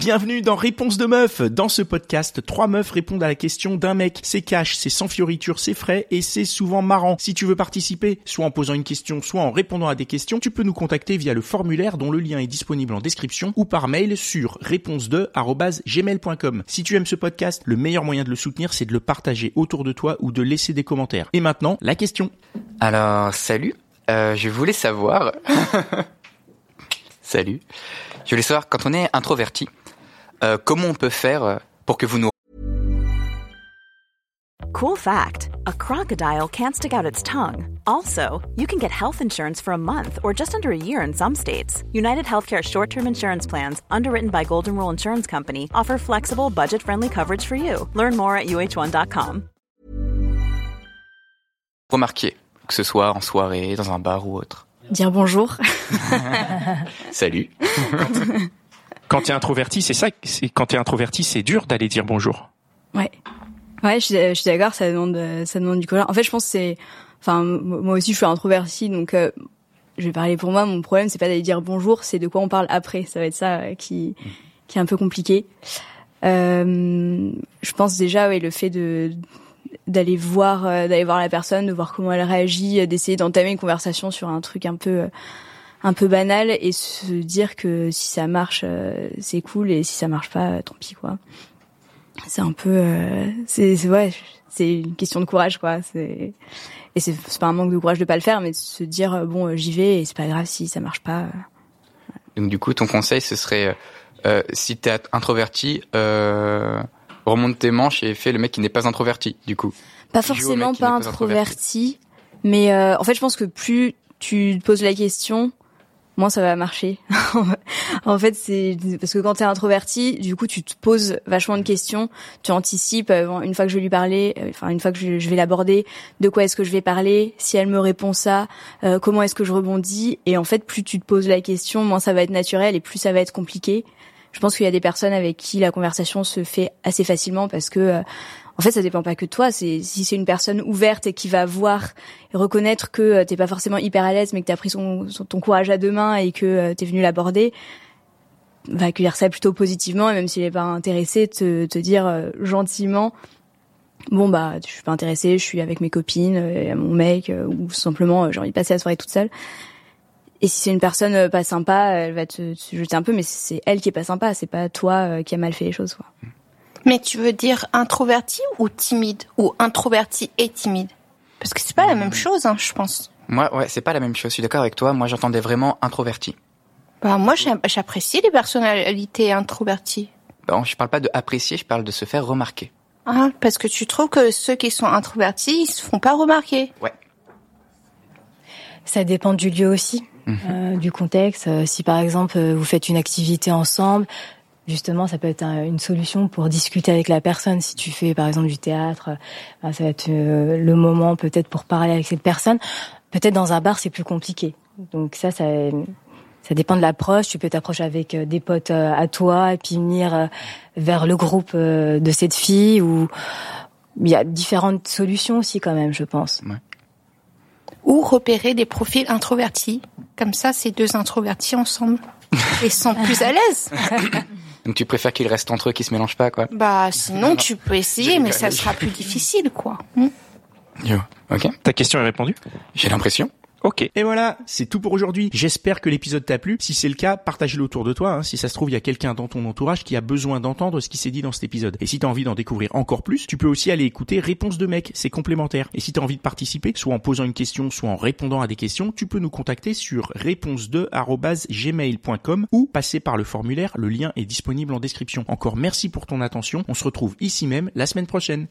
Bienvenue dans Réponse de meuf. Dans ce podcast, trois meufs répondent à la question d'un mec. C'est cash, c'est sans fioriture, c'est frais et c'est souvent marrant. Si tu veux participer, soit en posant une question, soit en répondant à des questions, tu peux nous contacter via le formulaire dont le lien est disponible en description ou par mail sur réponse2@gmail.com. Si tu aimes ce podcast, le meilleur moyen de le soutenir, c'est de le partager autour de toi ou de laisser des commentaires. Et maintenant, la question. Alors, salut. Euh, je voulais savoir. salut. Je voulais savoir, quand on est introverti, euh, comment on peut faire euh, pour que vous nous Cool fact a crocodile can't stick out its tongue. Also, you can get health insurance for a month or just under a year in some states. United Healthcare short term insurance plans, underwritten by Golden Rule Insurance Company, offer flexible, budget friendly coverage for you. Learn more at uh1.com. remarquer, que ce soit en soirée, dans un bar ou autre Dire bonjour. Salut. Quand t'es introverti, c'est ça, c'est quand t'es introverti, c'est dur d'aller dire bonjour. Ouais. Ouais, je je suis d'accord, ça demande, ça demande du courage. En fait, je pense que c'est, enfin, moi aussi, je suis introverti, donc euh, je vais parler pour moi. Mon problème, c'est pas d'aller dire bonjour, c'est de quoi on parle après. Ça va être ça euh, qui, qui est un peu compliqué. Euh, je pense déjà, oui, le fait de d'aller voir, euh, d'aller voir la personne, de voir comment elle réagit, d'essayer d'entamer une conversation sur un truc un peu un peu banal et se dire que si ça marche c'est cool et si ça marche pas tant pis quoi. C'est un peu euh, c'est c'est ouais c'est une question de courage quoi. C'est et c'est c'est pas un manque de courage de pas le faire mais de se dire euh, bon euh, j'y vais et c'est pas grave si ça marche pas Donc du coup, ton conseil, ce serait, euh, si t'es introverti, euh, remonte tes manches et fais le mec qui n'est pas introverti, du coup. pas forcément pas pas introverti mais euh, en fait je pense que plus tu te poses la question ça va marcher. en fait, c'est parce que quand t'es introverti, du coup, tu te poses vachement de questions, tu anticipes euh, une fois que je vais lui parler, euh, enfin une fois que je, je vais l'aborder, de quoi est-ce que je vais parler, si elle me répond ça, euh, comment est-ce que je rebondis, et en fait, plus tu te poses la question, moins ça va être naturel et plus ça va être compliqué. Je pense qu'il y a des personnes avec qui la conversation se fait assez facilement parce que euh, en fait, ça dépend pas que toi. C'est si c'est une personne ouverte et qui va voir et reconnaître que euh, t'es pas forcément hyper à l'aise, mais que t'as pris son, son- ton courage à deux mains et que euh, t'es venu l'aborder, va accueillir ça plutôt positivement et même s'il est pas intéressé, te, te dire euh, gentiment. Bon bah, je suis pas intéressée, je suis avec mes copines, euh, mon mec, ou simplement j'ai envie de passer la soirée toute seule. Et si c'est une personne pas sympa, elle va te, te jeter un peu, mais c'est elle qui est pas sympa, c'est pas toi qui a mal fait les choses. Quoi. Mais tu veux dire introverti ou timide Ou introverti et timide? Parce que c'est pas la même chose, hein, je pense. Moi, ouais, c'est pas la même chose. Je suis d'accord avec toi. Moi, j'entendais vraiment introverti. Bah, moi, j'apprécie les personnalités introverties. Bon, je parle pas de apprécier, je parle de se faire remarquer. Ah, parce que tu trouves que ceux qui sont introvertis, ils se font pas remarquer. Ouais. Ça dépend du lieu aussi, euh, du contexte. Euh, Si par exemple euh, vous faites une activité ensemble, justement ça peut être un- une solution pour discuter avec la personne. Si tu fais par exemple du théâtre, euh, ben, ça va être euh, le moment peut-être pour parler avec cette personne. Peut-être dans un bar c'est plus compliqué. Donc ça, ça, ça dépend de l'approche. Tu peux t'approcher avec euh, des potes euh, à toi et puis venir euh, vers le groupe euh, de cette fille ou il y a différentes solutions aussi quand même, je pense. Ou repérer des profils introvertis. Comme ça, ces deux introvertis ensemble. Ils sont plus à l'aise. Donc tu préfères qu'ils restent entre eux, qu'ils se mélangent pas, quoi. Bah, sinon, tu peux essayer, mais ça sera plus difficile, quoi. Hmm. Yo. Ok. Ta question est répondue? J'ai l'impression. Ok. Et voilà, c'est tout pour aujourd'hui. J'espère que l'épisode t'a plu. Si c'est le cas, partage-le autour de toi. hein. Si ça se trouve, il y a quelqu'un dans ton entourage qui a besoin d'entendre ce qui s'est dit dans cet épisode. Et si t'as envie d'en découvrir encore plus, tu peux aussi aller écouter Réponse de mec, c'est complémentaire. Et si t'as envie de participer, soit en posant une question, soit en répondant à des questions, tu peux nous contacter sur réponse2@gmail.com ou passer par le formulaire. Le lien est disponible en description. Encore merci pour ton attention. On se retrouve ici même la semaine prochaine.